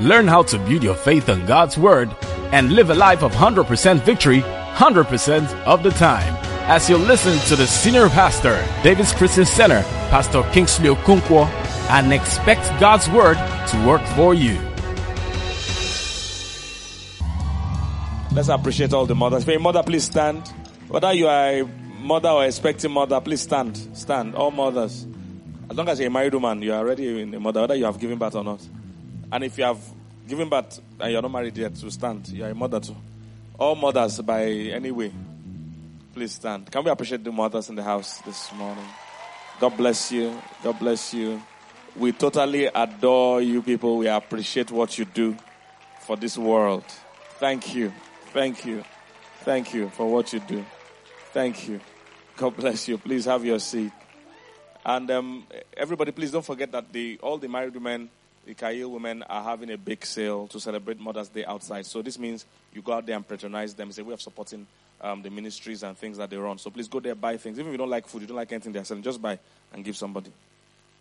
Learn how to build your faith on God's Word and live a life of 100% victory 100% of the time. As you listen to the senior pastor, David's Christian Center, Pastor Kingsley Okonkwo, and expect God's Word to work for you. Let's appreciate all the mothers. If mother, please stand. Whether you are a mother or expecting mother, please stand. Stand. All mothers. As long as you're a married woman, you are already a mother, whether you have given birth or not. And if you have given birth and you're not married yet, to stand. You are a mother too. All mothers by any way. Please stand. Can we appreciate the mothers in the house this morning? God bless you. God bless you. We totally adore you people. We appreciate what you do for this world. Thank you. Thank you. Thank you for what you do. Thank you. God bless you. Please have your seat. And um, everybody, please don't forget that the all the married women, the Kail women, are having a big sale to celebrate Mother's Day outside. So this means you go out there and patronize them. It's a way of supporting um, the ministries and things that they run. So please go there, buy things. Even if you don't like food, you don't like anything they're selling, just buy and give somebody.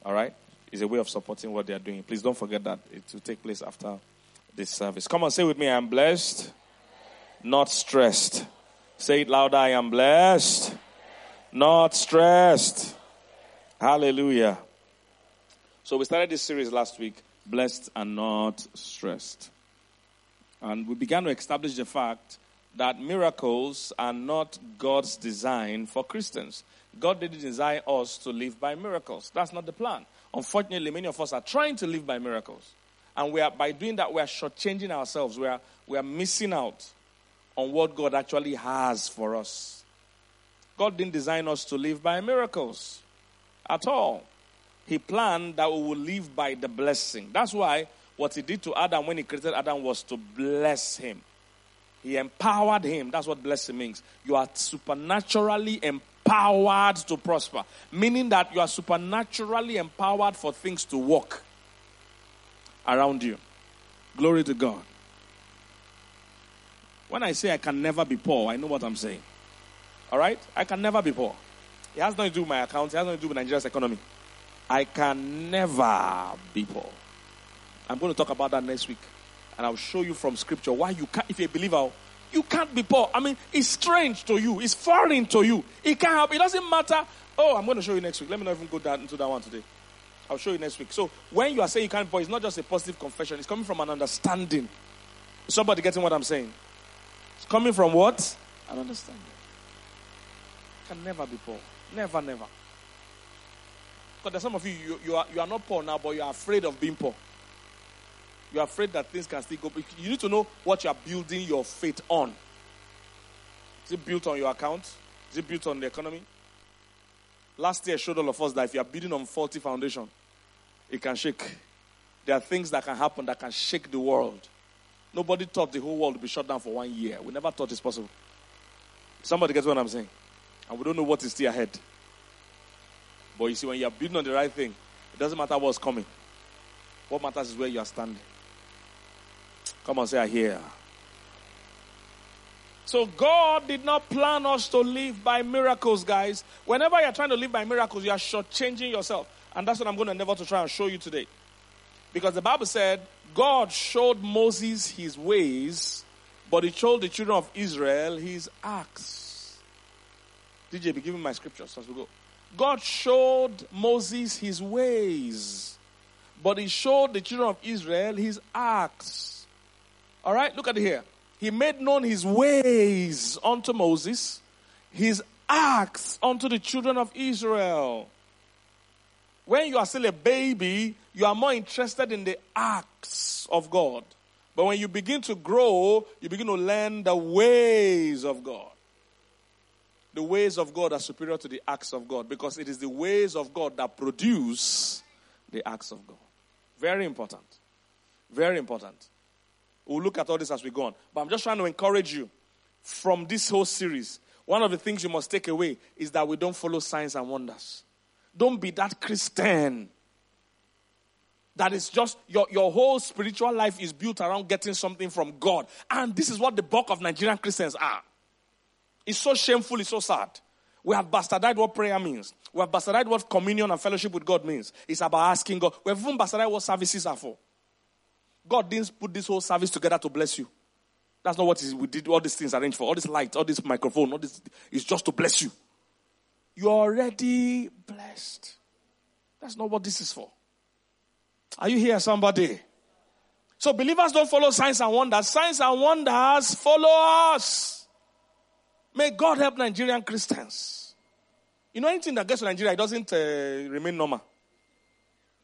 All right? It's a way of supporting what they're doing. Please don't forget that it will take place after this service. Come on, say with me, I'm blessed not stressed. Say it louder I am blessed, not stressed. Hallelujah. So we started this series last week, Blessed and Not Stressed. And we began to establish the fact that miracles are not God's design for Christians. God didn't design us to live by miracles. That's not the plan. Unfortunately, many of us are trying to live by miracles. And we are, by doing that, we are shortchanging ourselves. We are, we are missing out on what God actually has for us. God didn't design us to live by miracles at all. He planned that we will live by the blessing. That's why what he did to Adam when he created Adam was to bless him. He empowered him. That's what blessing means. You are supernaturally empowered to prosper, meaning that you are supernaturally empowered for things to work around you. Glory to God. When I say I can never be poor, I know what I'm saying. All right? I can never be poor. It has nothing to do with my account, it has nothing to do with Nigeria's economy. I can never be poor. I'm going to talk about that next week. And I'll show you from scripture why you can't, if you're a believer, you can't be poor. I mean, it's strange to you, it's foreign to you. It can't help. It doesn't matter. Oh, I'm going to show you next week. Let me not even go down into that one today. I'll show you next week. So when you are saying you can't be poor, it's not just a positive confession, it's coming from an understanding. somebody getting what I'm saying? It's coming from what? An understanding. Can never be poor. Never, never. There's some of you, you, you, are, you are not poor now, but you are afraid of being poor. You are afraid that things can still go. You need to know what you are building your faith on. Is it built on your account? Is it built on the economy? Last year showed all of us that if you are building on faulty foundation, it can shake. There are things that can happen that can shake the world. Nobody thought the whole world would be shut down for one year. We never thought it's possible. Somebody gets what I'm saying. And we don't know what is still ahead. But you see, when you're building on the right thing, it doesn't matter what's coming. What matters is where you are standing. Come on, say, I hear. So God did not plan us to live by miracles, guys. Whenever you're trying to live by miracles, you are shortchanging yourself. And that's what I'm going to never to try and show you today. Because the Bible said God showed Moses his ways, but he showed the children of Israel his acts. DJ, be giving my scriptures as we go. God showed Moses his ways, but he showed the children of Israel his acts. All right, look at it here. He made known his ways unto Moses, his acts unto the children of Israel. When you are still a baby, you are more interested in the acts of God. But when you begin to grow, you begin to learn the ways of God. The ways of God are superior to the acts of God because it is the ways of God that produce the acts of God. Very important. Very important. We'll look at all this as we go on. But I'm just trying to encourage you from this whole series. One of the things you must take away is that we don't follow signs and wonders. Don't be that Christian that is just your, your whole spiritual life is built around getting something from God. And this is what the bulk of Nigerian Christians are. It's so shameful, it's so sad. We have bastardized what prayer means. We have bastardized what communion and fellowship with God means. It's about asking God. We have even bastardized what services are for. God didn't put this whole service together to bless you. That's not what we did all these things arranged for. All this light, all this microphone, all this is just to bless you. You're already blessed. That's not what this is for. Are you here, somebody? So believers don't follow signs and wonders. Signs and wonders follow us. May God help Nigerian Christians. You know anything that gets to Nigeria, it doesn't uh, remain normal.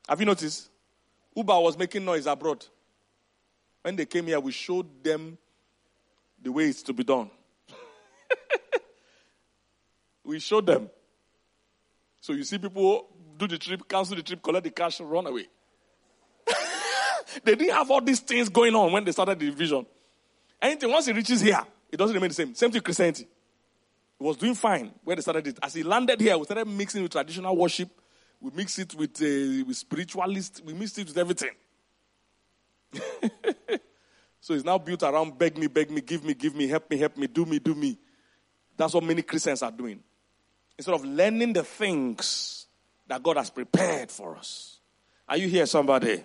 Have you noticed? Uber was making noise abroad. When they came here, we showed them the way it's to be done. we showed them. So you see people do the trip, cancel the trip, collect the cash, run away. they didn't have all these things going on when they started the division. Anything, once it reaches here, it doesn't remain the same. Same thing with Christianity. It was doing fine when they started it. As he landed here, we started mixing with traditional worship. We mix it with, uh, with spiritualists. We mixed it with everything. so it's now built around beg me, beg me, give me, give me, help me, help me, do me, do me. That's what many Christians are doing. Instead of learning the things that God has prepared for us. Are you here, somebody?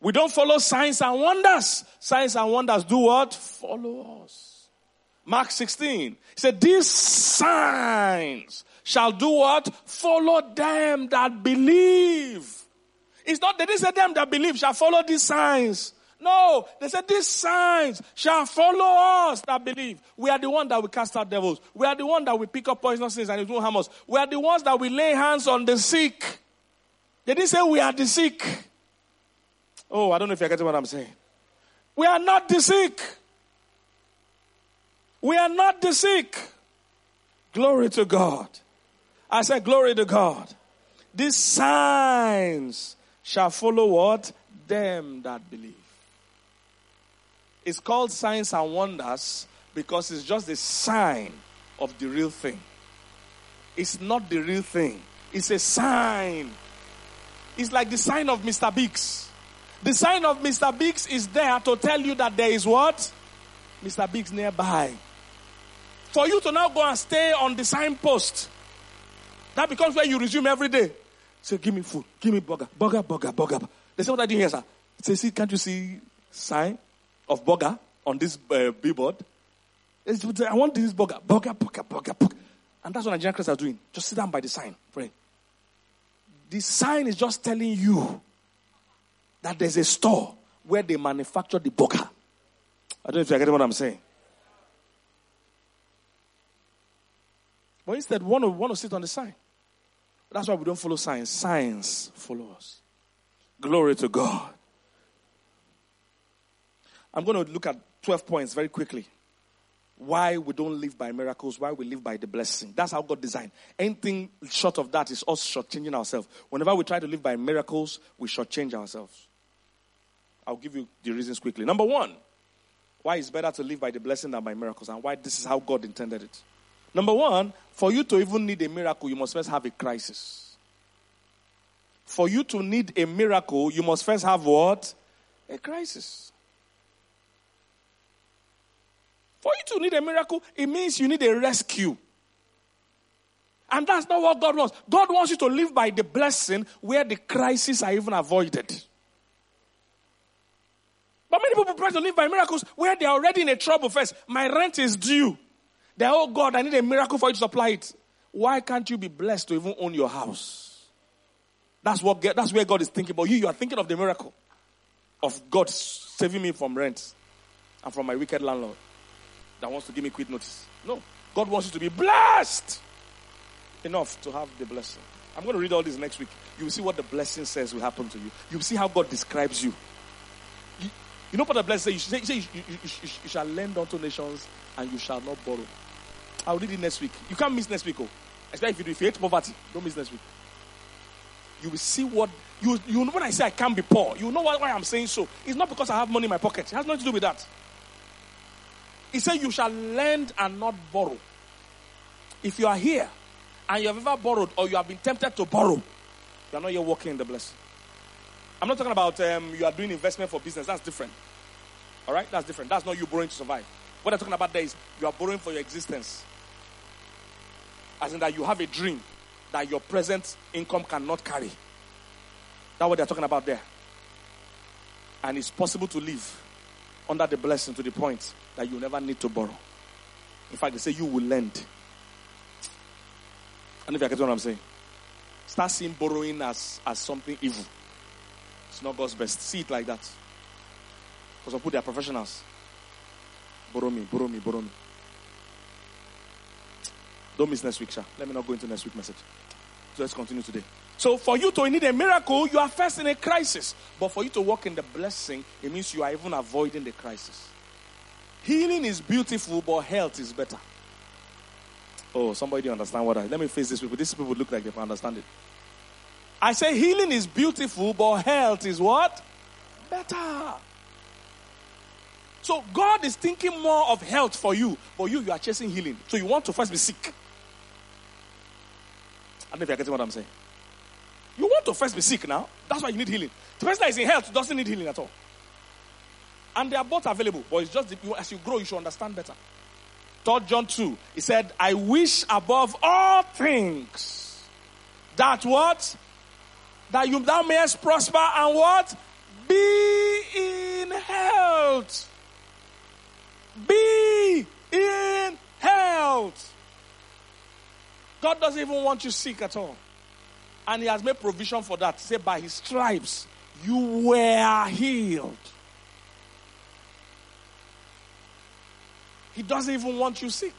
We don't follow signs and wonders. Signs and wonders do what? Follow us. Mark 16. He said, These signs shall do what? Follow them that believe. It's not, they didn't say them that believe shall follow these signs. No, they said these signs shall follow us that believe. We are the one that we cast out devils. We are the one that we pick up poisonous things and it won't harm us. We are the ones that we lay hands on the sick. They didn't say we are the sick. Oh, I don't know if you're getting what I'm saying. We are not the sick. We are not the sick. Glory to God. I said, Glory to God. These signs shall follow what? Them that believe. It's called signs and wonders because it's just a sign of the real thing. It's not the real thing. It's a sign. It's like the sign of Mr. Biggs. The sign of Mr. Biggs is there to tell you that there is what? Mr. Biggs nearby. For you to now go and stay on the signpost, that becomes where you resume every day. Say, give me food, give me burger, burger, burger, burger. They say, what I do here, sir? Say, see, can't you see sign of burger on this uh, billboard? I want this burger, burger, burger, burger, burger. And that's what Nigerian Christians are doing. Just sit down by the sign, pray. The sign is just telling you that there's a store where they manufacture the burger. I don't know if you're getting what I'm saying. But instead, want to, want to sit on the sign. That's why we don't follow signs. Signs follow us. Glory to God. I'm going to look at 12 points very quickly. Why we don't live by miracles, why we live by the blessing. That's how God designed. Anything short of that is us shortchanging ourselves. Whenever we try to live by miracles, we shortchange ourselves. I'll give you the reasons quickly. Number one, why it's better to live by the blessing than by miracles, and why this is how God intended it. Number one, for you to even need a miracle, you must first have a crisis. For you to need a miracle, you must first have what? A crisis. For you to need a miracle, it means you need a rescue. And that's not what God wants. God wants you to live by the blessing where the crises are even avoided. But many people try to live by miracles where they're already in a trouble first. My rent is due. They're, oh God, I need a miracle for you to supply it. Why can't you be blessed to even own your house? That's what that's where God is thinking about you. You are thinking of the miracle of God saving me from rent and from my wicked landlord that wants to give me quit notice. No. God wants you to be blessed enough to have the blessing. I'm going to read all this next week. You will see what the blessing says will happen to you. You will see how God describes you. You, you know what the blessing says? You, say, you, you, you, you shall lend unto nations and you shall not borrow. I'll read it next week. You can't miss next week. Oh. Especially if you, do, if you hate poverty, don't miss next week. You will see what you you know when I say I can't be poor, you know why, why I'm saying so. It's not because I have money in my pocket. It has nothing to do with that. He said, You shall lend and not borrow. If you are here and you have ever borrowed or you have been tempted to borrow, you are not yet walking in the blessing. I'm not talking about um, you are doing investment for business. That's different. All right? That's different. That's not you borrowing to survive. What I'm talking about there is you are borrowing for your existence. As in that you have a dream that your present income cannot carry. That's what they're talking about there. And it's possible to live under the blessing to the point that you never need to borrow. In fact, they say you will lend. And if you get what I'm saying, start seeing borrowing as, as something evil. It's not God's best. See it like that. Because I put their professionals. Borrow me, borrow me, borrow me. Don't miss next week, sir. Let me not go into next week message. So let's continue today. So for you to need a miracle, you are first in a crisis. But for you to walk in the blessing, it means you are even avoiding the crisis. Healing is beautiful, but health is better. Oh, somebody understand what I let me face this people. These people look like they understand it. I say healing is beautiful, but health is what? Better. So God is thinking more of health for you, but you you are chasing healing. So you want to first be sick. I don't know if you're getting what I'm saying. You want to first be sick now. That's why you need healing. The person that is in health doesn't need healing at all. And they are both available. But it's just as you grow, you should understand better. 3 John 2, he said, I wish above all things that what? That you thou mayest prosper and what? Be in health. Be in health. God doesn't even want you sick at all. And He has made provision for that. Say, by His stripes, you were healed. He doesn't even want you sick.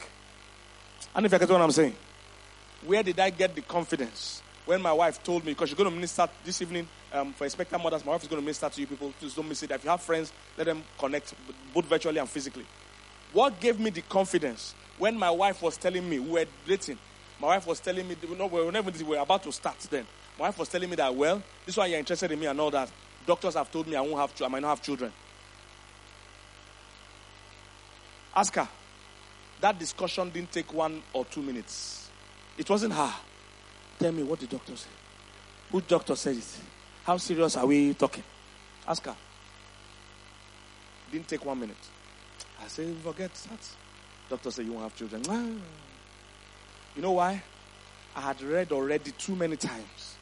And if I get what I'm saying, where did I get the confidence? When my wife told me, because she's going to minister this evening um, for expectant mothers, my wife is going to minister to you people. Please don't miss it. If you have friends, let them connect, both virtually and physically. What gave me the confidence when my wife was telling me, we were dating, my wife was telling me, no, we were, never, we were about to start then. My wife was telling me that, well, this is why you're interested in me and all that. Doctors have told me I won't have, I might not have children. Ask her. That discussion didn't take one or two minutes. It wasn't her. Tell me what the doctor said. Which doctor said it? How serious are we talking? Ask her. Didn't take one minute. I said, forget that. Doctor said you won't have children. Ah. You know why? I had read already too many times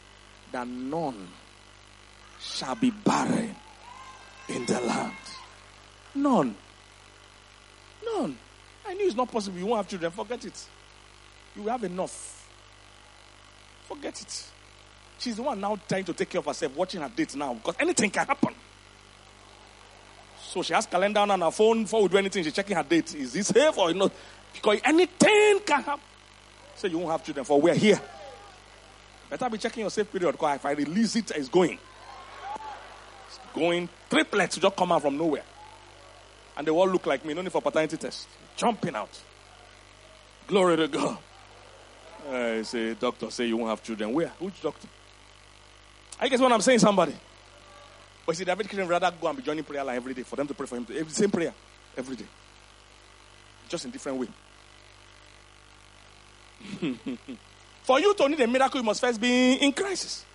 that none shall be barren in the land. None. None. I knew it's not possible. You won't have children. Forget it. You will have enough. Forget it. She's the one now trying to take care of herself, watching her date now, because anything can happen. So she has calendar on her phone before we do anything. She's checking her date. Is this safe or not? Because anything can happen. So you won't have children for we're here. Better be checking your safe period because if I release it, it's going. It's going. Triplets just come out from nowhere. And they all look like me, no need for paternity test. Jumping out. Glory to God. I say, doctor, say you won't have children. Where? Which doctor? I guess what I'm saying, somebody. But see, David can rather go and be joining prayer line every day for them to pray for him. To, eh, same prayer every day. Just in different way. for you to need a miracle, you must first be in crisis.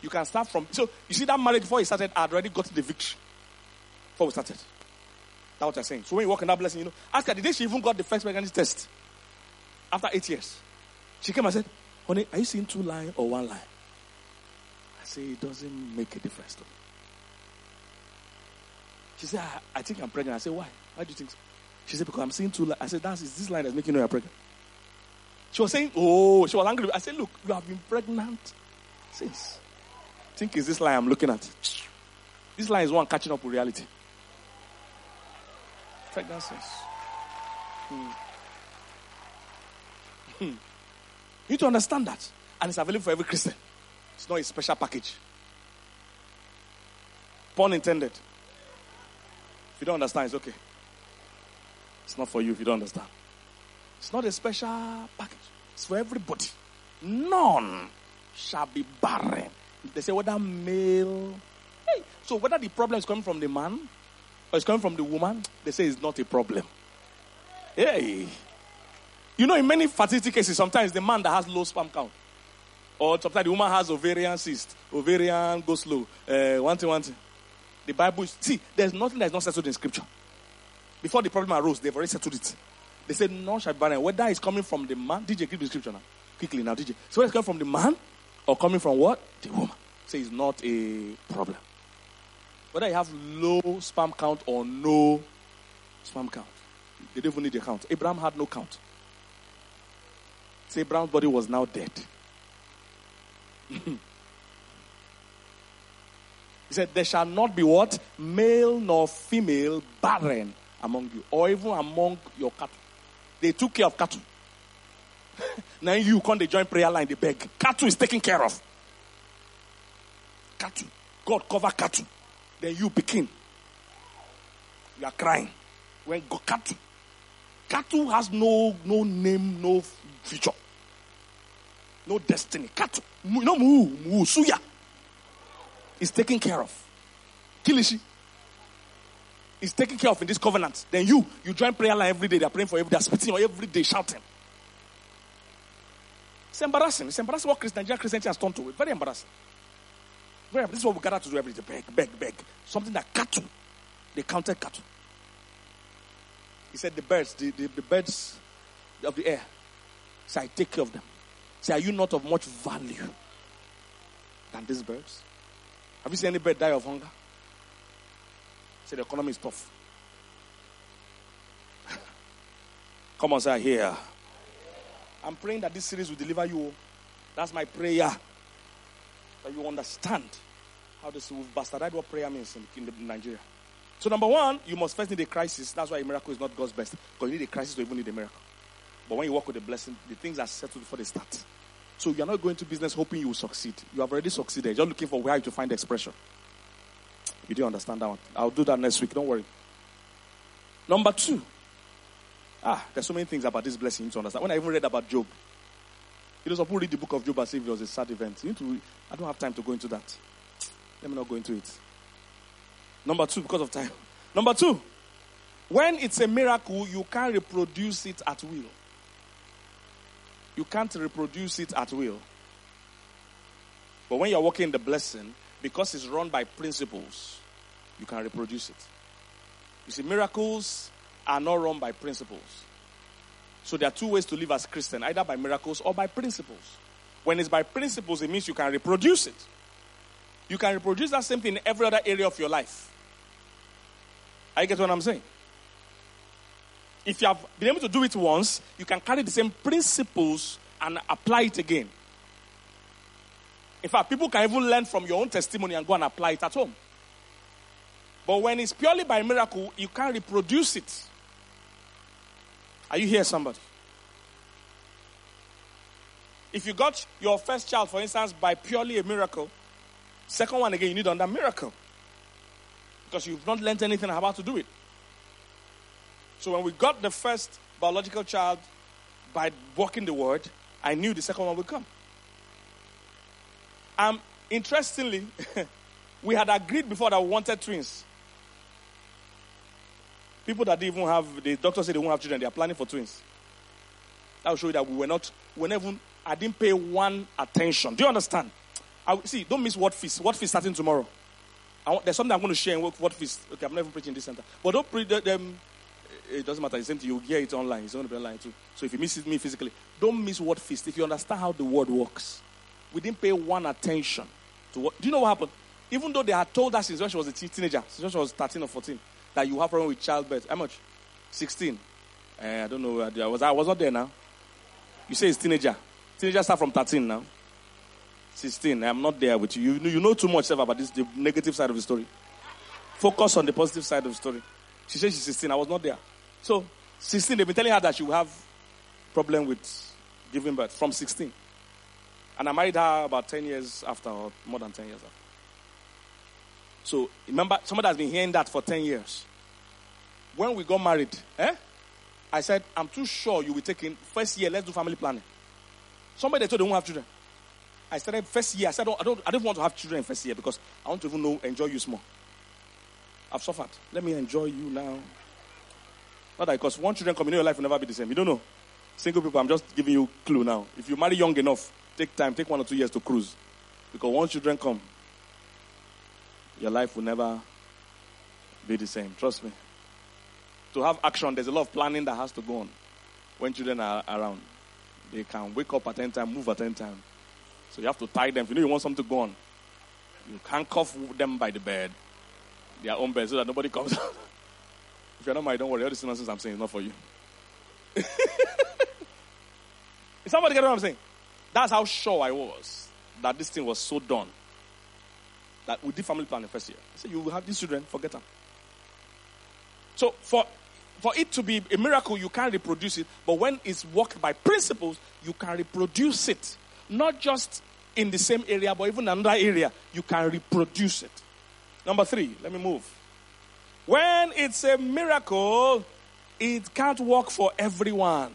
You can start from. So, you see, that marriage before he started, I had already got the victory. Before we started. That's what I'm saying. So, when you walk in that blessing, you know, ask her, the day she even got the first pregnancy test? After eight years. She came and said, Honey, are you seeing two lines or one line? I say, It doesn't make a difference to me. She said, I, I think I'm pregnant. I said, Why? Why do you think so? She said, Because I'm seeing two lines. I said, That's this line that's making you know you're pregnant. She was saying, Oh, she was angry. I said, Look, you have been pregnant since. Think it's this line I'm looking at. This line is one catching up with reality. Pregnancies. Hmm. Hmm. You need to understand that. And it's available for every Christian. It's not a special package. Pun intended. You don't understand, it's okay. It's not for you if you don't understand. It's not a special package. It's for everybody. None shall be barren. They say whether male. Hey, so whether the problem is coming from the man or it's coming from the woman, they say it's not a problem. Hey. You know, in many fertility cases, sometimes the man that has low sperm count, or sometimes the woman has ovarian cyst, ovarian go slow, uh, one thing, one thing. The Bible, is, see, there's nothing that's not settled in Scripture. Before the problem arose, they've already settled it. They said, no shall be barren. Whether it's coming from the man, DJ, give the scripture now. Quickly now, DJ. So it's coming from the man or coming from what? The woman. Say it's not a problem. Whether you have low sperm count or no sperm count. They didn't even need a count. Abraham had no count. So Abraham's body was now dead. he said, There shall not be what? Male nor female barren among you, or even among your cattle. They took care of cattle. now you come they join prayer line, they beg. Cattle is taken care of. Cattle. God cover cattle. Then you begin. You are crying. When go cattle. Cattle has no no name, no future. No destiny. Cattle. No mu, mu, suya. Is taken care of. Kilishi is taken care of in this covenant. Then you, you join prayer line every day. They're praying for day. They're spitting every day, shouting. It's embarrassing. It's embarrassing what Christian, Nigerian Christianity has turned to. It's very embarrassing. Very, this is what we gather to do every day. Beg, beg, beg. Something that cattle. They counted cattle. He said the birds, the, the, the birds of the air. Say, I take care of them. Say, are you not of much value than these birds? Have you seen any bird die of hunger? Say, the economy is tough. Come on, say, here. I'm praying that this series will deliver you. That's my prayer. That you understand how this will bastardize what prayer means in, in Nigeria. So, number one, you must first need a crisis. That's why a miracle is not God's best. Because you need a crisis to even need a miracle. But when you work with a blessing, the things are settled before they start. So you're not going to business hoping you will succeed. You have already succeeded. You're looking for where you to find expression. You do understand that one. I'll do that next week. Don't worry. Number two. Ah, there's so many things about this blessing to understand. When I even read about Job, you know, some people read the book of Job as if it was a sad event. You need to. I don't have time to go into that. Let me not go into it. Number two, because of time. Number two, when it's a miracle, you can't reproduce it at will. You can't reproduce it at will. But when you're working the blessing, because it's run by principles, you can reproduce it. You see, miracles are not run by principles. So there are two ways to live as Christian, either by miracles or by principles. When it's by principles, it means you can reproduce it. You can reproduce that same thing in every other area of your life. I get what I'm saying? If you have been able to do it once, you can carry the same principles and apply it again. In fact, people can even learn from your own testimony and go and apply it at home. But when it's purely by miracle, you can't reproduce it. Are you here, somebody? If you got your first child, for instance, by purely a miracle, second one again, you need another miracle. Because you've not learned anything about to do it. So when we got the first biological child by walking the word, I knew the second one would come. Um, interestingly, we had agreed before that we wanted twins. People that didn't even have, the doctor said they won't have children, they are planning for twins. That will show you that we were not, we even, I didn't pay one attention. Do you understand? I, see, don't miss what feast. What feast starting tomorrow? Want, there's something I'm going to share in what, what feast. Okay, I'm never preaching this center. But don't pre them. It doesn't matter. It's same thing. You hear it online. It's going to be online too. So if you miss me physically, don't miss what feast. If you understand how the word works, we didn't pay one attention to what. Do you know what happened? Even though they had told us since when she was a teenager, since she was 13 or 14, that you have problem with childbirth. How much? 16. Uh, I don't know. I was, I was not there now. You say it's teenager. Teenager start from 13 now. 16. I'm not there with you. You, you know too much about this, the negative side of the story. Focus on the positive side of the story. She said she's 16. I was not there. So, 16, they've been telling her that she will have problem with giving birth from 16. And I married her about 10 years after, or more than 10 years after. So, remember, somebody has been hearing that for 10 years. When we got married, eh? I said, I'm too sure you will take in first year, let's do family planning. Somebody told they won't have children. I started first year. I said, I don't, I don't want to have children first year because I want to even know, enjoy you small. I've suffered. Let me enjoy you now. Not that because one children come in your life will never be the same. You don't know. Single people, I'm just giving you clue now. If you marry young enough, take time, take one or two years to cruise. Because once children come, your life will never be the same. Trust me. To have action, there's a lot of planning that has to go on when children are around. They can wake up at any time, move at any time. So you have to tie them. If you know you want something to go on, you handcuff them by the bed their own bed so that nobody comes out. if you're not married, don't worry. All this nonsense I'm saying is not for you. is somebody get what I'm saying? That's how sure I was that this thing was so done. That we did family planning first year. I said, You will have these children, forget them. So for for it to be a miracle, you can't reproduce it. But when it's worked by principles, you can reproduce it. Not just in the same area, but even another area, you can reproduce it. Number three, let me move. When it's a miracle, it can't work for everyone.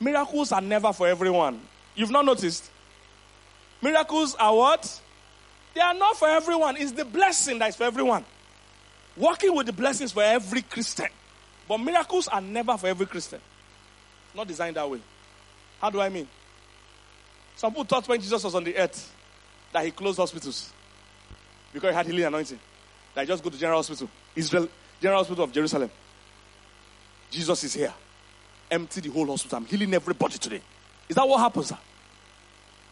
Miracles are never for everyone. You've not noticed? Miracles are what? They are not for everyone. It's the blessing that is for everyone. Working with the blessings for every Christian. But miracles are never for every Christian. Not designed that way. How do I mean? Some people thought when Jesus was on the earth that he closed hospitals because he had healing anointing. That just go to General Hospital, Israel, General Hospital of Jerusalem. Jesus is here. Empty the whole hospital. I'm healing everybody today. Is that what happens? Sir?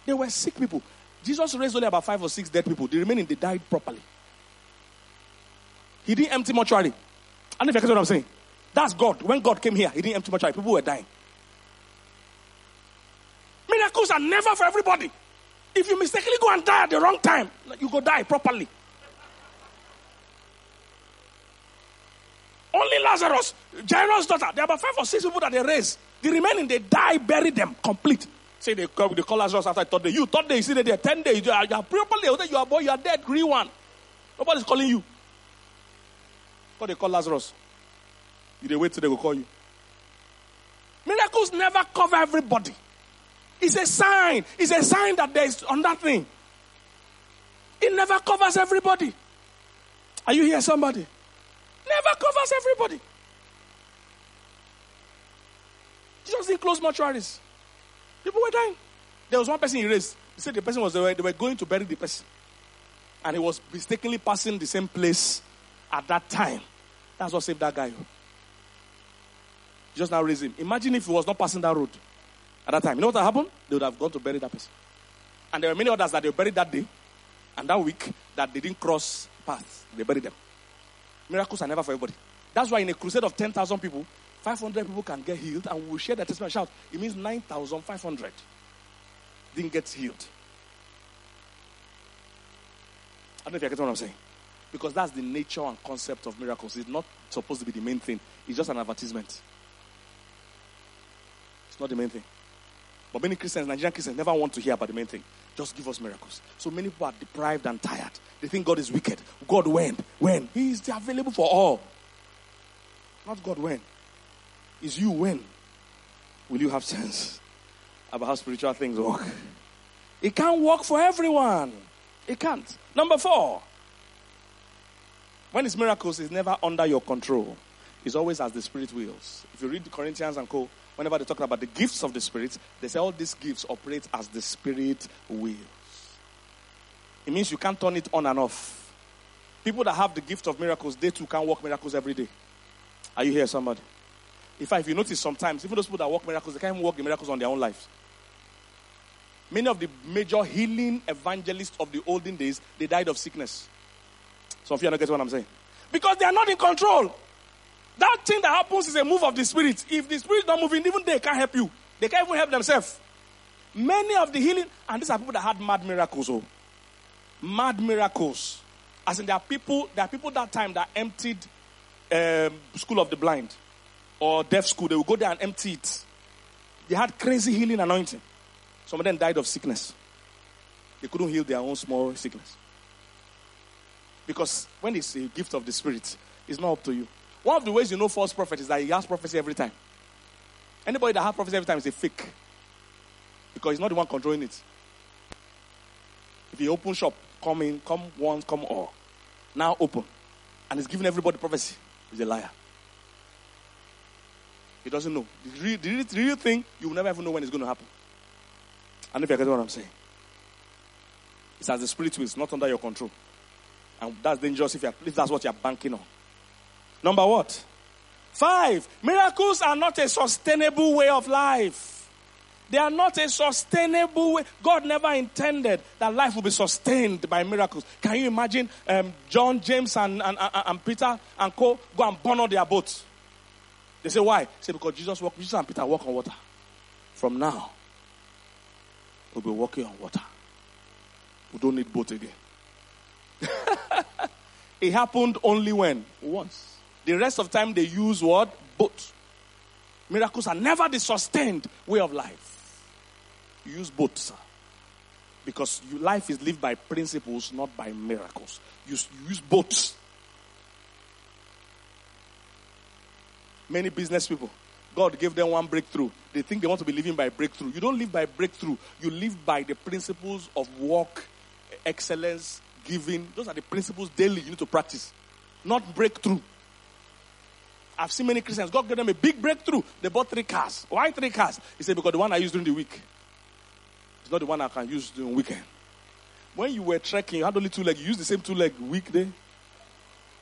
They were sick people. Jesus raised only about five or six dead people. The remaining, they died properly. He didn't empty mortuary. I don't know if you get what I'm saying. That's God. When God came here, He didn't empty mortuary. People were dying. Miracles are never for everybody. If you mistakenly go and die at the wrong time, you go die properly. Only Lazarus, Jairus' daughter, there are about five or six people that they raised. The remaining, they die, bury them complete. Say they call, they call Lazarus after third day. You third day, you see that they're ten days. You are, you are properly, you are boy, you are dead, green one. Nobody's calling you. What they call Lazarus. You they wait till they will call you. Miracles never cover everybody. It's a sign. It's a sign that there is on that thing. It never covers everybody. Are you here, somebody? Never covers everybody. Jesus didn't close mortuaries. People were dying. There was one person he raised. He said the person was they were, they were going to bury the person. And he was mistakenly passing the same place at that time. That's what saved that guy. Just now raised him. Imagine if he was not passing that road at that time. You know what happened? They would have gone to bury that person. And there were many others that they buried that day and that week that they didn't cross paths. They buried them. Miracles are never for everybody. That's why in a crusade of 10,000 people, 500 people can get healed and we will share the testimony. Shout. It means 9,500 didn't get healed. I don't know if you're getting what I'm saying. Because that's the nature and concept of miracles. It's not supposed to be the main thing, it's just an advertisement. It's not the main thing. But many Christians, Nigerian Christians, never want to hear about the main thing. Just give us miracles. So many people are deprived and tired. They think God is wicked. God when? When? He is available for all. Not God when. Is you when? Will you have sense about how spiritual things work? It can't work for everyone. It can't. Number four. When it's miracles, it's never under your control. It's always as the Spirit wills. If you read the Corinthians and co, whenever they talk about the gifts of the Spirit, they say all these gifts operate as the Spirit wills. It means you can't turn it on and off. People that have the gift of miracles, they too can work miracles every day. Are you here, somebody? In fact, if you notice sometimes, even those people that work miracles, they can't even work the miracles on their own lives. Many of the major healing evangelists of the olden days, they died of sickness. Some of you are not what I'm saying. Because they are not in control. That thing that happens is a move of the spirit. If the spirit is not moving, even they can't help you. They can't even help themselves. Many of the healing, and these are people that had mad miracles. Oh, mad miracles. As in, there are people, there are people that time that emptied um, school of the blind or deaf school. They would go there and empty it. They had crazy healing anointing. Some of them died of sickness. They couldn't heal their own small sickness. Because when it's a gift of the Spirit, it's not up to you. One of the ways you know false prophet is that he has prophecy every time. Anybody that has prophecy every time is a fake. Because he's not the one controlling it. If he open shop, come in, come once, come all. Now open. And he's giving everybody prophecy. He's a liar. He doesn't know. The real, the real, thing, you will never ever know when it's going to happen. Know if you get what I'm saying. It's as the spirit will, it's not under your control. And that's dangerous if, if that's what you're banking on. Number what? Five, miracles are not a sustainable way of life. They are not a sustainable way. God never intended that life will be sustained by miracles. Can you imagine um, John, James, and, and, and, and, Peter and Co. go and burn all their boats? They say, why? They say, because Jesus, walk, Jesus and Peter walk on water. From now, we'll be walking on water. We don't need boat again. it happened only when? Once. The rest of time they use what? Boat. Miracles are never the sustained way of life. You use both, sir. Because you, life is lived by principles, not by miracles. You, you use both. Many business people, God gave them one breakthrough. They think they want to be living by breakthrough. You don't live by breakthrough. You live by the principles of work, excellence, giving. Those are the principles daily you need to practice. Not breakthrough. I've seen many Christians, God gave them a big breakthrough. They bought three cars. Why three cars? He said, because the one I use during the week. is not the one I can use during the weekend. When you were trekking, you had only two legs. You used the same two leg weekday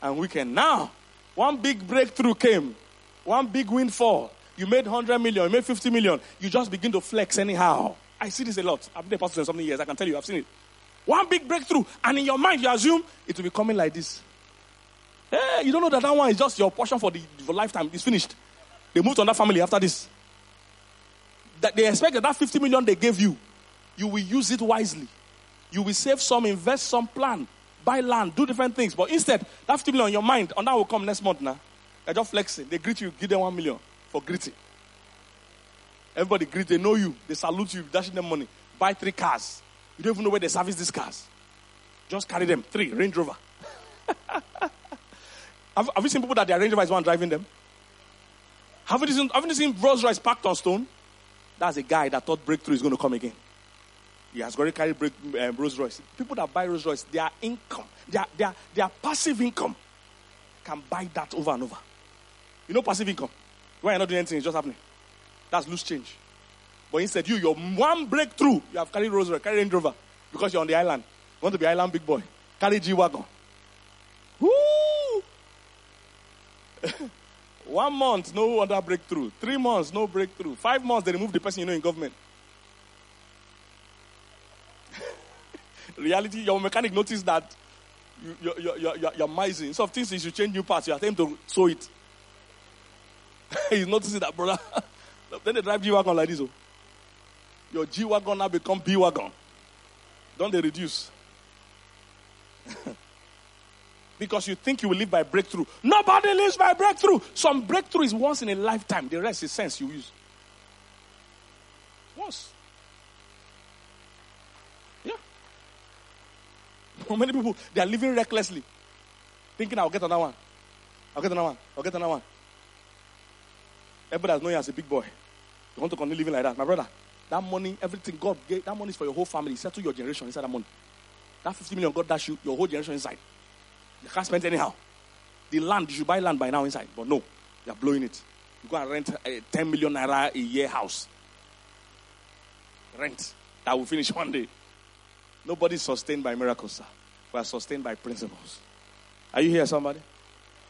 and weekend. Now, one big breakthrough came. One big windfall. You made 100 million, you made 50 million. You just begin to flex anyhow. I see this a lot. I've been a pastor for so many years. I can tell you, I've seen it. One big breakthrough, and in your mind, you assume it will be coming like this. Hey, eh, you don't know that that one is just your portion for the for lifetime. It's finished. They moved on that family after this. That they expect that that 50 million they gave you, you will use it wisely. You will save some, invest some, plan, buy land, do different things. But instead, that 50 million on your mind, and that will come next month now. They're just flexing. They greet you, give them one million for greeting. Everybody greet, they know you, they salute you, dashing them money. Buy three cars. You don't even know where they service these cars. Just carry them. Three, Range Rover. Have, have you seen people that their Range Rover is one driving them? Haven't you seen, haven't you seen Rolls Royce packed on stone? That's a guy that thought breakthrough is going to come again. He has already carried break, um, Rolls Royce. People that buy Rolls Royce, their income, their, their, their passive income can buy that over and over. You know, passive income. When you're not doing anything, it's just happening. That's loose change. But instead, you, your one breakthrough, you have carried Rolls Royce, carried Range Rover because you're on the island. You want to be island big boy. Carry G Wagon. Woo! One month, no other breakthrough. Three months, no breakthrough. Five months, they remove the person you know in government. Reality, your mechanic noticed that you, you're, you're, you're, you're mising. So, things you should change new parts, you attempt to sew it. He's noticing that, brother. then they drive G Wagon like this. Oh. Your G Wagon now become B Wagon. Don't they reduce? Because you think you will live by breakthrough. Nobody lives by breakthrough. Some breakthrough is once in a lifetime, the rest is sense you use. Once. Yeah. For many people, they are living recklessly, thinking I'll get another one. I'll get another one. I'll get another one. Everybody has known you as a big boy. You want to continue living like that. My brother, that money, everything God gave, that money is for your whole family. Settle your generation inside that money. That 50 million God dash you, your whole generation inside. You can't spend anyhow. The land, you should buy land by now inside. But no, you're blowing it. You go and rent a 10 million naira a year house. Rent. That will finish one day. Nobody is sustained by miracles, sir. We are sustained by principles. Are you here, somebody?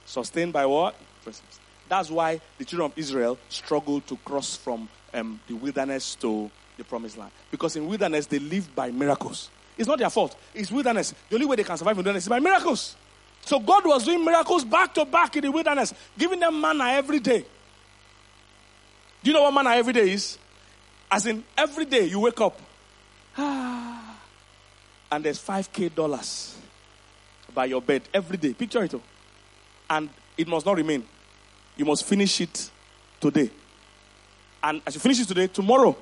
Sustained by what? Principles. That's why the children of Israel struggled to cross from um, the wilderness to the promised land. Because in wilderness, they lived by miracles. It's not their fault. It's wilderness. The only way they can survive in wilderness is by miracles. So God was doing miracles back to back in the wilderness, giving them manna every day. Do you know what manna every day is? As in, every day you wake up, ah, and there's 5k dollars by your bed every day. Picture it. All. And it must not remain. You must finish it today. And as you finish it today, tomorrow,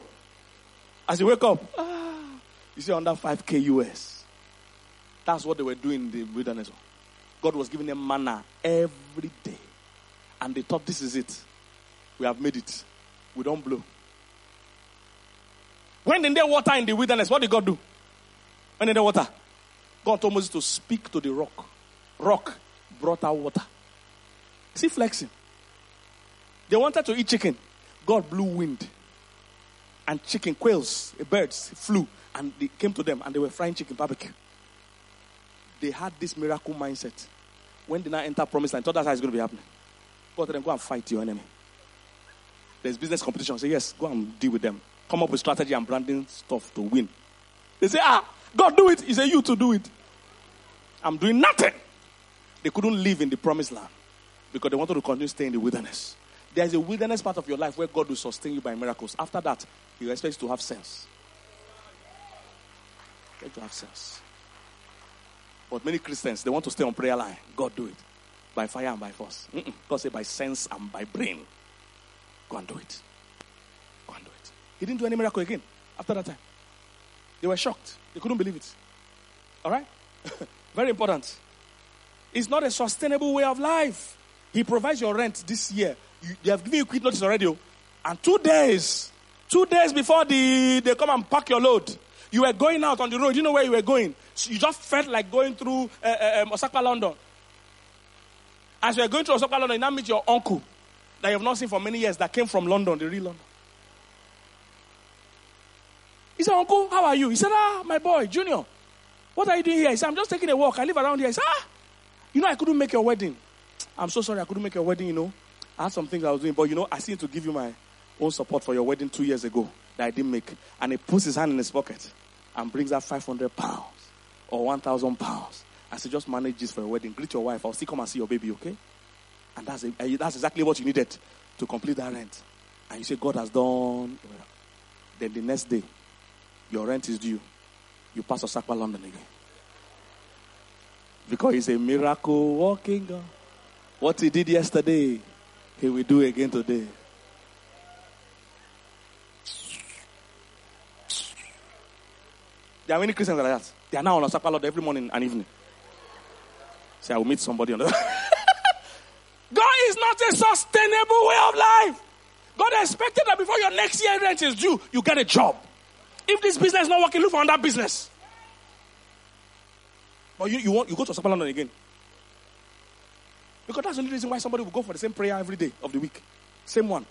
as you wake up, ah, you see under 5k US. That's what they were doing in the wilderness. God was giving them manna every day. And they thought, this is it. We have made it. We don't blow. When in there water in the wilderness, what did God do? When in there water? God told Moses to speak to the rock. Rock brought out water. See flexing. They wanted to eat chicken. God blew wind. And chicken, quails, birds flew and they came to them and they were frying chicken barbecue. They had this miracle mindset when they now enter promised land, thought that's how it's going to be happening. God told them, go and fight your enemy. There's business competition. Say, yes, go and deal with them. come up with strategy and branding stuff to win. They say, ah, God do it. He said, you to do it. I'm doing nothing. They couldn't live in the promised land because they wanted to continue staying in the wilderness. There is a wilderness part of your life where God will sustain you by miracles. After that, you to have sense. You to have sense. But many Christians, they want to stay on prayer line. God do it. By fire and by force. Mm-mm. God say by sense and by brain. Go and do it. Go and do it. He didn't do any miracle again after that time. They were shocked. They couldn't believe it. All right? Very important. It's not a sustainable way of life. He provides your rent this year. You, they have given you quit notice already. Oh. And two days, two days before the, they come and pack your load, you were going out on the road. You know where you were going. So you just felt like going through uh, um, Osapa, London. As you were going through Osapa, London, you now meet your uncle that you have not seen for many years that came from London, the real London. He said, Uncle, how are you? He said, Ah, my boy, Junior, what are you doing here? He said, I'm just taking a walk. I live around here. He said, Ah, you know, I couldn't make your wedding. I'm so sorry I couldn't make your wedding, you know. I had some things I was doing, but you know, I seem to give you my own support for your wedding two years ago that I didn't make. And he puts his hand in his pocket and brings out 500 pounds or 1,000 pounds. I said, just manage this for your wedding. Greet your wife. I'll still come and see your baby, okay? And that's, a, that's exactly what you needed to complete that rent. And you say, God has done. Then the next day, your rent is due. You pass Osapa, London again. Because he's a miracle walking God. What he did yesterday, he will do again today. There are many Christians like that. They are now on Osapa Lord every morning and evening. Say, I will meet somebody on the. God is not a sustainable way of life. God expected that before your next year rent is due, you get a job. If this business is not working, look for another business. But you, you want you go to Osapa London again. Because that's the only reason why somebody will go for the same prayer every day of the week. Same one.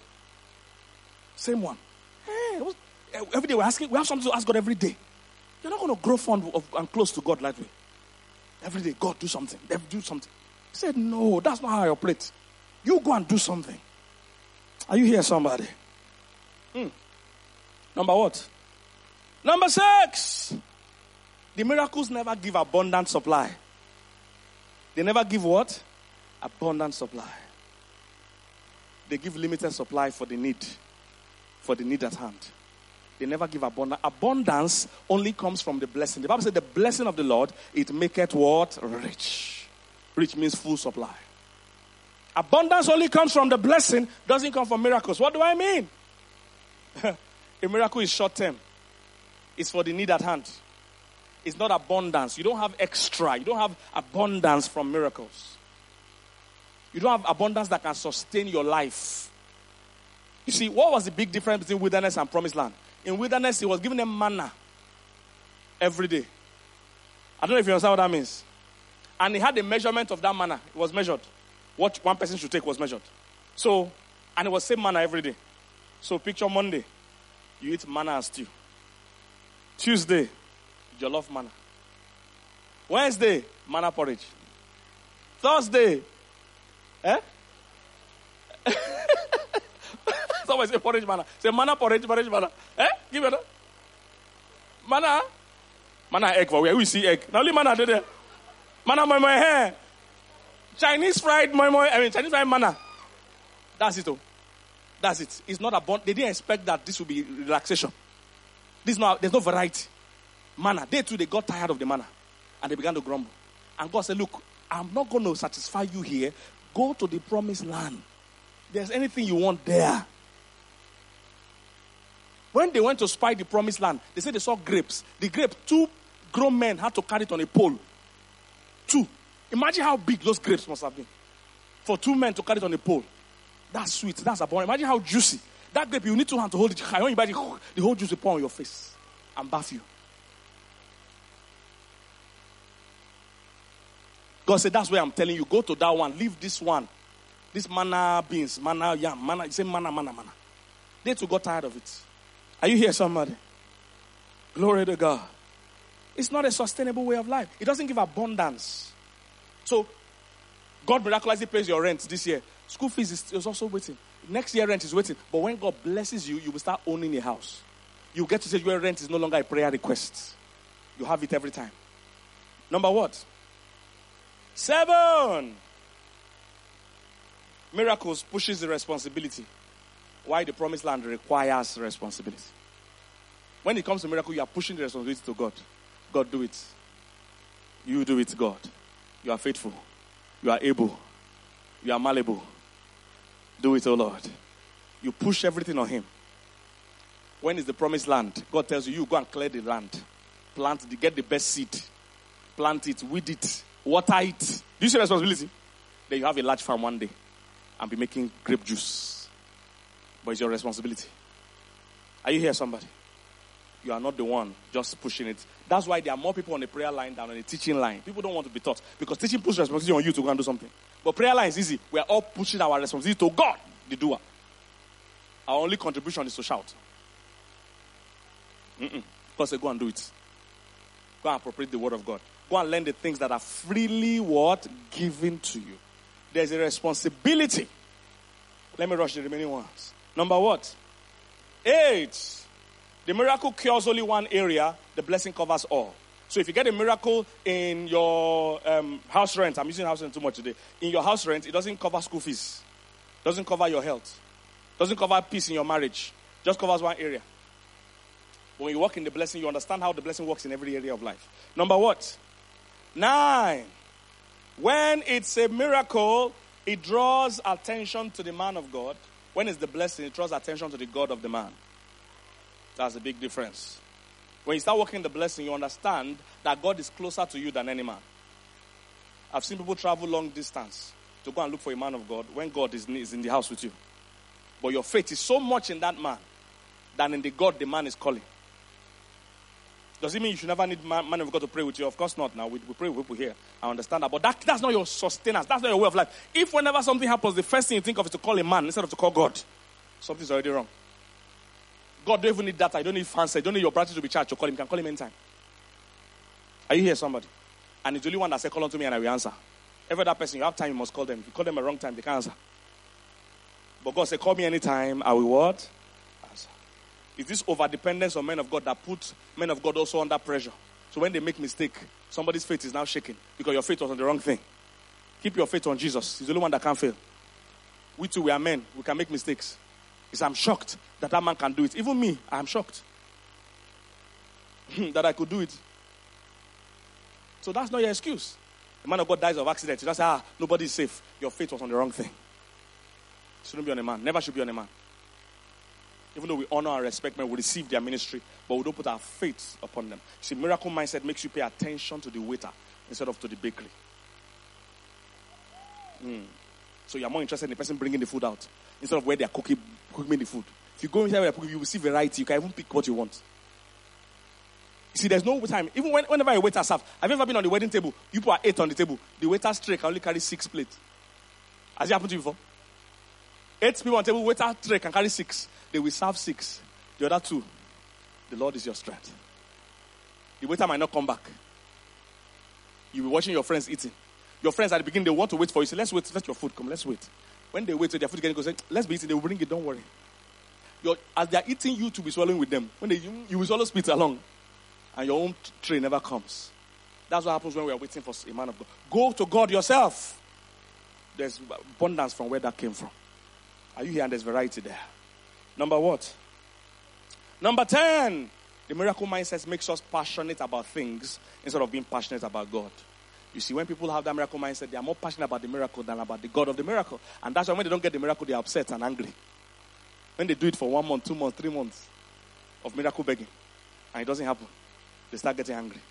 Same one. Hey, eh, every day we're asking, we have something to ask God every day. You're not going to grow fond of, and close to God that way. Every day, God, do something. They do something. He said, No, that's not how I operate. You go and do something. Are you here, somebody? Hmm. Number what? Number six. The miracles never give abundant supply. They never give what? Abundant supply. They give limited supply for the need, for the need at hand. They never give abundance. Abundance only comes from the blessing. The Bible said, The blessing of the Lord, it maketh what? Rich. Rich means full supply. Abundance only comes from the blessing, doesn't come from miracles. What do I mean? A miracle is short term, it's for the need at hand. It's not abundance. You don't have extra, you don't have abundance from miracles. You don't have abundance that can sustain your life. You see, what was the big difference between wilderness and promised land? In wilderness, he was giving them manna every day. I don't know if you understand what that means. And he had a measurement of that manna. It was measured. What one person should take was measured. So, and it was same manna every day. So picture Monday, you eat manna and stew. Tuesday, jollof manna. Wednesday, manna porridge. Thursday, eh? Somebody say porridge manna. Say manna porridge, porridge manna. Eh? Give it. Manna. Manna egg for where we see egg. Now only manna there. Manna my my hair. Chinese fried my my. I mean Chinese fried manna. That's it. Oh. That's it. It's not a bond. They didn't expect that this would be relaxation. This not. There's no variety. Manna. They too. They got tired of the manna, and they began to grumble. And God said, "Look, I'm not going to satisfy you here. Go to the promised land. There's anything you want there. When they went to spy the promised land, they said they saw grapes. The grape, two grown men had to carry it on a pole. Two. Imagine how big those grapes must have been. For two men to carry it on a pole. That's sweet. That's a abundant. Imagine how juicy. That grape, you need two hands to hold it. When you buy the, the whole juice will pour on your face and bath you. God said, That's why I'm telling you. Go to that one. Leave this one. This manna beans, manna yam, manna. You say manna, manna, manna. They too got tired of it. Are you here, somebody? Glory to God. It's not a sustainable way of life. It doesn't give abundance. So, God miraculously pays your rent this year. School fees is, is also waiting. Next year, rent is waiting. But when God blesses you, you will start owning a house. You get to say your rent is no longer a prayer request. You have it every time. Number what? Seven. Miracles pushes the responsibility. Why the promised land requires responsibility. When it comes to miracle, you are pushing the responsibility to God. God, do it. You do it, God. You are faithful. You are able. You are malleable. Do it, oh Lord. You push everything on Him. When is the promised land? God tells you, you go and clear the land. Plant the, get the best seed. Plant it, weed it, water it. Do you see responsibility? Then you have a large farm one day and be making grape juice. But it's your responsibility. Are you here, somebody? You are not the one just pushing it. That's why there are more people on the prayer line than on the teaching line. People don't want to be taught because teaching puts responsibility on you to go and do something. But prayer line is easy. We are all pushing our responsibility to God, the doer. Our only contribution is to shout. Mm-mm. Because say, go and do it. Go and appropriate the word of God. Go and learn the things that are freely what given to you. There's a responsibility. Let me rush the remaining ones. Number what? Eight. The miracle cures only one area, the blessing covers all. So if you get a miracle in your um, house rent, I'm using house rent too much today. In your house rent, it doesn't cover school fees, doesn't cover your health, doesn't cover peace in your marriage, just covers one area. When you walk in the blessing, you understand how the blessing works in every area of life. Number what? Nine. When it's a miracle, it draws attention to the man of God. When it's the blessing, it draws attention to the God of the man. That's a big difference. When you start working the blessing, you understand that God is closer to you than any man. I've seen people travel long distance to go and look for a man of God when God is in the house with you. But your faith is so much in that man than in the God the man is calling. Does it mean you should never need man, man of God to pray with you? Of course not. Now we, we pray with people here. I understand that. But that, that's not your sustenance. That's not your way of life. If whenever something happens, the first thing you think of is to call a man instead of to call God, something's already wrong. God don't even need that. I don't need fancy. I don't need your brother to be charged to call him. You can call him anytime. Are you here, somebody? And it's the only one that said, call on to me and I will answer. Every other person, you have time, you must call them. If you call them a wrong time, they can't answer. But God said, call me anytime. I will what? Is this over dependence on men of God that puts men of God also under pressure? So when they make mistake, somebody's faith is now shaking because your faith was on the wrong thing. Keep your faith on Jesus. He's the only one that can fail. We too, we are men. We can make mistakes is I'm shocked that that man can do it. Even me, I'm shocked that I could do it. So that's not your excuse. The man of God dies of accident. You just say, ah, nobody's safe. Your faith was on the wrong thing. Shouldn't be on a man. Never should be on a man. Even though we honor and respect men, we receive their ministry, but we don't put our faith upon them. See, miracle mindset makes you pay attention to the waiter instead of to the bakery. Mm. So you're more interested in the person bringing the food out instead of where they're cooking, cooking the food. If you go inside where they're cooking, you will see variety. You can even pick what you want. You see, there's no time. Even when, whenever a waiter serves, have you ever been on the wedding table? You put eight on the table. The waiter's tray can only carry six plates. Has it happened to you before? Eight people on the table, waiter tray can carry six. They will serve six. The other two, the Lord is your strength. The waiter might not come back. You'll be watching your friends eating. Your friends at the beginning, they want to wait for you. Say, let's wait, let your food come, let's wait. When they wait till their food getting say, let's be eating, they will bring it, don't worry. Your, as they are eating, you to be swallowing with them. When they, you, you will swallow spit along. And your own tray never comes. That's what happens when we are waiting for a man of God. Go to God yourself. There's abundance from where that came from. Are you here? And there's variety there. Number what? Number 10. The miracle mindset makes us passionate about things instead of being passionate about God. You see, when people have that miracle mindset, they are more passionate about the miracle than about the God of the miracle. And that's why when they don't get the miracle, they're upset and angry. When they do it for one month, two months, three months of miracle begging, and it doesn't happen, they start getting angry.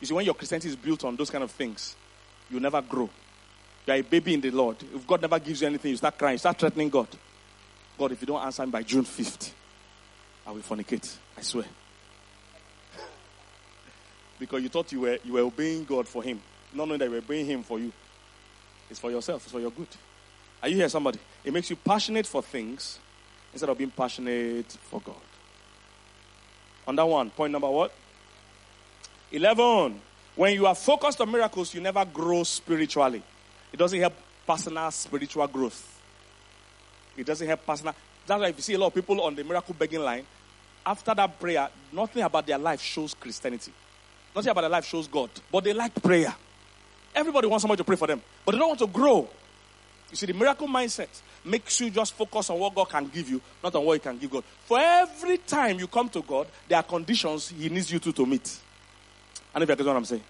You see, when your Christianity is built on those kind of things, you never grow. You are a baby in the Lord. If God never gives you anything, you start crying, you start threatening God. God, if you don't answer me by June 5th, I will fornicate. I swear. because you thought you were, you were obeying God for Him not knowing that we're bringing Him for you. It's for yourself, it's for your good. Are you here, somebody? It makes you passionate for things instead of being passionate for God. On that one, point number what? 11. When you are focused on miracles, you never grow spiritually. It doesn't help personal spiritual growth. It doesn't help personal. That's why if you see a lot of people on the miracle begging line, after that prayer, nothing about their life shows Christianity. Nothing about their life shows God. But they like prayer. Everybody wants somebody to pray for them, but they don't want to grow. You see, the miracle mindset makes you just focus on what God can give you, not on what you can give God. For every time you come to God, there are conditions He needs you to, to meet. And if you get what I'm saying,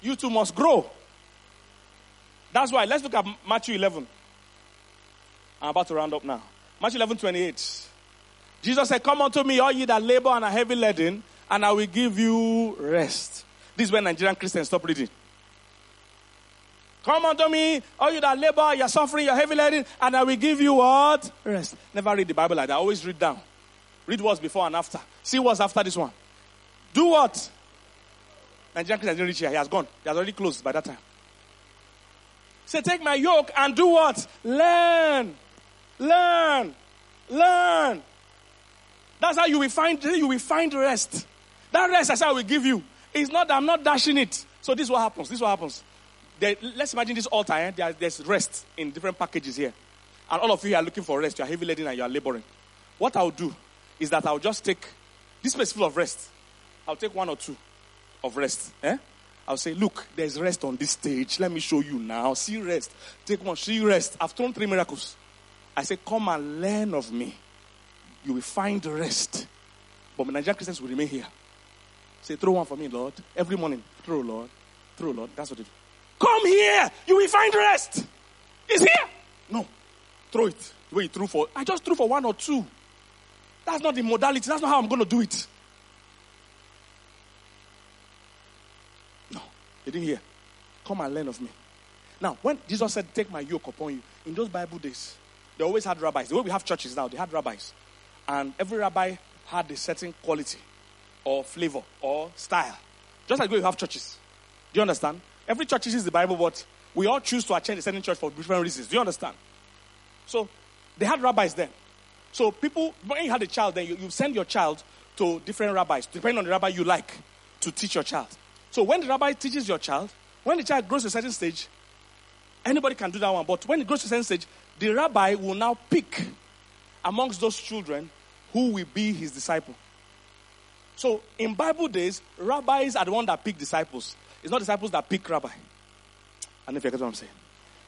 you too must grow. That's why. Let's look at Matthew 11. I'm about to round up now. Matthew 11, 28. Jesus said, Come unto me, all ye that labor and are heavy laden, and I will give you rest. This is when Nigerian Christians stop reading. Come unto me, all you that labor, you're suffering, you're heavy laden, and I will give you what? Rest. Never read the Bible like that. Always read down. Read what's before and after. See what's after this one. Do what? Nigerian Christian didn't reach here. He has gone. He has already closed by that time. Say, take my yoke and do what? Learn. Learn. Learn. That's how you will find you will find rest. That rest I said I will give you. It's not that I'm not dashing it. So this is what happens. This is what happens. Let's imagine this altar. Eh? There, there's rest in different packages here. And all of you are looking for rest. You are heavy laden and you are laboring. What I'll do is that I'll just take this place full of rest. I'll take one or two of rest. Eh? I'll say, look, there's rest on this stage. Let me show you now. See rest. Take one. See rest. I've thrown three miracles. I say, come and learn of me. You will find rest. But Nigerian Christians will remain here. Say, throw one for me, Lord. Every morning. Throw, Lord. Throw, Lord. That's what it is. Come here. You will find rest. It's here. No. Throw it. The way you threw for. I just threw for one or two. That's not the modality. That's not how I'm going to do it. No. They didn't hear. Come and learn of me. Now, when Jesus said, Take my yoke upon you, in those Bible days, they always had rabbis. The way we have churches now, they had rabbis. And every rabbi had a certain quality or flavor or style. Just like we have churches. Do you understand? Every church is the Bible, but we all choose to attend a certain church for different reasons. Do you understand? So they had rabbis then. So people, when you had a child, then you, you send your child to different rabbis, depending on the rabbi you like, to teach your child. So when the rabbi teaches your child, when the child grows to a certain stage, anybody can do that one. But when it grows to a certain stage, the rabbi will now pick amongst those children who will be his disciple. So in Bible days, rabbis are the one that pick disciples. It's not disciples that pick rabbi. And if you get what I'm saying.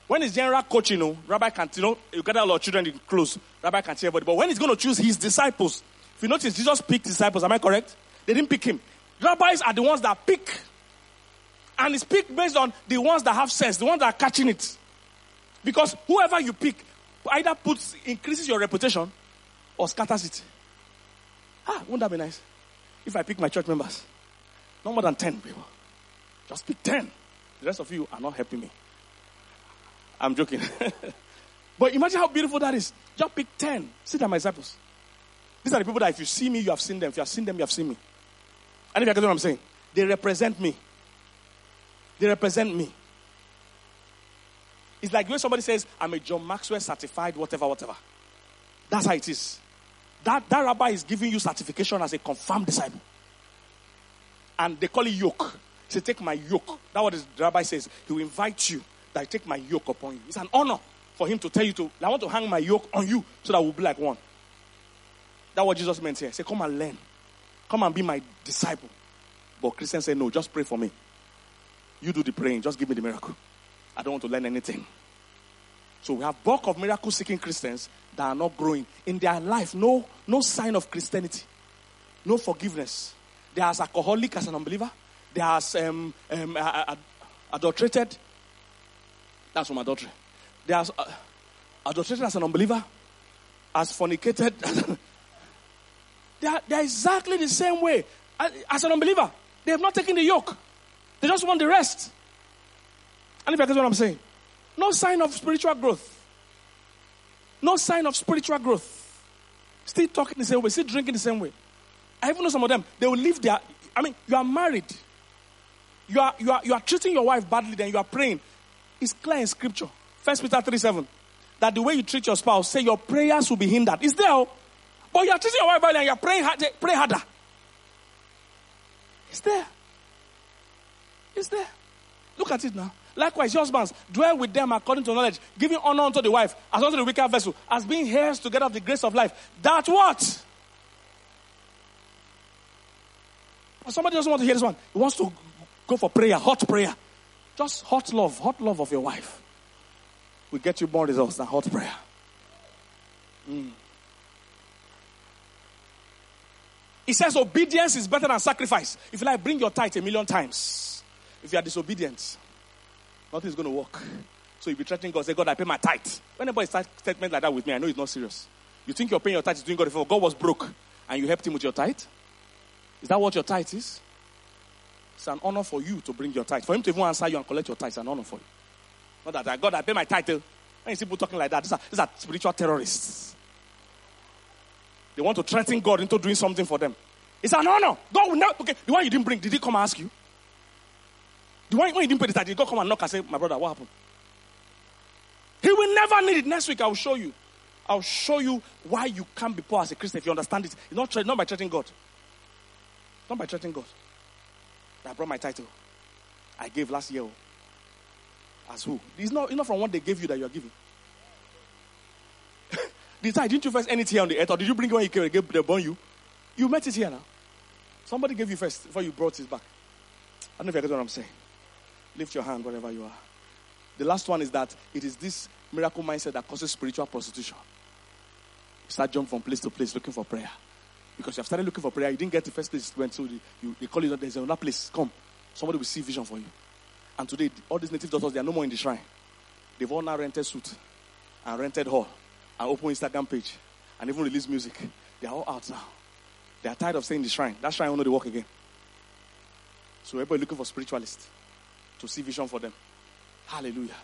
When it's general coaching, you know, rabbi can, you know, you gather a lot of children in close, rabbi can't see everybody. But when he's going to choose his disciples, if you notice, Jesus picked disciples. Am I correct? They didn't pick him. Rabbis are the ones that pick. And it's picked based on the ones that have sense, the ones that are catching it. Because whoever you pick either puts, increases your reputation or scatters it. Ah, wouldn't that be nice? If I pick my church members, no more than 10 people. Just pick 10. The rest of you are not helping me. I'm joking. but imagine how beautiful that is. Just pick 10. Sit at my disciples. These are the people that if you see me, you have seen them. If you have seen them, you have seen me. And if you get what I'm saying, they represent me. They represent me. It's like when somebody says, I'm a John Maxwell certified, whatever, whatever. That's how it is. That, that rabbi is giving you certification as a confirmed disciple. And they call it yoke. Said, Take my yoke. That's what the rabbi says. He will invite you that I take my yoke upon you. It's an honor for him to tell you to, I want to hang my yoke on you so that we'll be like one. That's what Jesus meant here. Say, Come and learn. Come and be my disciple. But Christians say, No, just pray for me. You do the praying, just give me the miracle. I don't want to learn anything. So we have bulk of miracle seeking Christians that are not growing. In their life, no, no sign of Christianity, no forgiveness. They are as alcoholic as an unbeliever. They are as um, um, adulterated. That's from adultery. They are uh, adulterated as an unbeliever, as fornicated. they, are, they are exactly the same way as an unbeliever. They have not taken the yoke. They just want the rest. And if you get what I'm saying, no sign of spiritual growth. No sign of spiritual growth. Still talking the same way, still drinking the same way. I even know some of them, they will leave their. I mean, you are married. You are, you are, you are treating your wife badly, then you are praying. It's clear in scripture. First Peter 3 7. That the way you treat your spouse, say your prayers will be hindered. It's there. Oh. But you are treating your wife badly and you are praying hard, pray harder. It's there. It's there. Look at it now. Likewise, husbands, dwell with them according to knowledge, giving honor unto the wife, as unto the weaker vessel, as being heirs together of the grace of life. That what? Somebody doesn't want to hear this one. He wants to go for prayer, hot prayer. Just hot love, hot love of your wife will get you more results than hot prayer. Mm. He says obedience is better than sacrifice. If you like, bring your tithe a million times. If you are disobedient, nothing is going to work. So you'll be threatening God, say, God, I pay my tithe. Whenever you start statement like that with me, I know it's not serious. You think you're paying your tithe is doing God a favor. God was broke and you helped him with your tithe? Is that what your tithe is? It's an honor for you to bring your tithe. For him to even answer you and collect your tithe is an honor for you. Not that, I, God, I pay my title. Oh. When you see people talking like that, these are, these are spiritual terrorists. They want to threaten God into doing something for them. It's an honor. God will not. Okay, the one you didn't bring, did he come ask you? The one when you didn't pay the tithe, God come and knock and say, My brother, what happened? He will never need it. Next week, I will show you. I'll show you why you can't be poor as a Christian if you understand it. It's not, not by threatening God. Not by threatening God. I brought my title. I gave last year. Oh. As who? It's not, it's not from what they gave you that you are giving. the time, didn't you first end it here on the earth, or did you bring it when you came they born you? You met it here now. Somebody gave you first before you brought it back. I don't know if you get what I'm saying. Lift your hand wherever you are. The last one is that it is this miracle mindset that causes spiritual prostitution. You start jumping from place to place looking for prayer. Because you have started looking for prayer, you didn't get the first place you went, so the, you, they call you, there's another place. Come. Somebody will see vision for you. And today, all these native daughters, they are no more in the shrine. They've all now rented suit and rented hall and open Instagram page and even release music. They are all out now. They are tired of staying in the shrine. That shrine will not work again. So everybody looking for spiritualists to see vision for them. Hallelujah.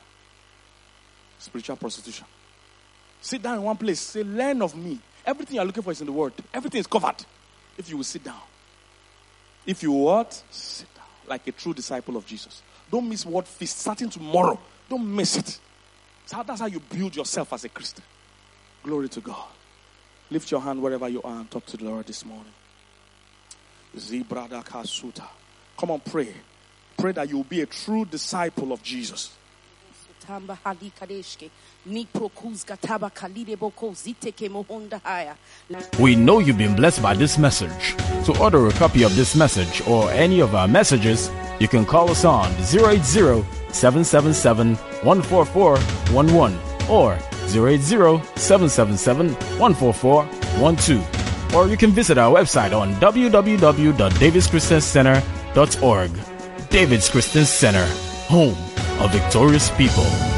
Spiritual prostitution. Sit down in one place. Say, learn of me. Everything you're looking for is in the word. Everything is covered. If you will sit down. If you what? Sit down. Like a true disciple of Jesus. Don't miss what feast starting tomorrow. Don't miss it. that's how you build yourself as a Christian. Glory to God. Lift your hand wherever you are and talk to the Lord this morning. Zibrada Kasuta. Come on, pray. Pray that you will be a true disciple of Jesus. We know you've been blessed by this message. To order a copy of this message or any of our messages, you can call us on 080 777 14411 or 080 777 14412. Or you can visit our website on www.davidschristiancenter.org. David's Christian Center, home of victorious people.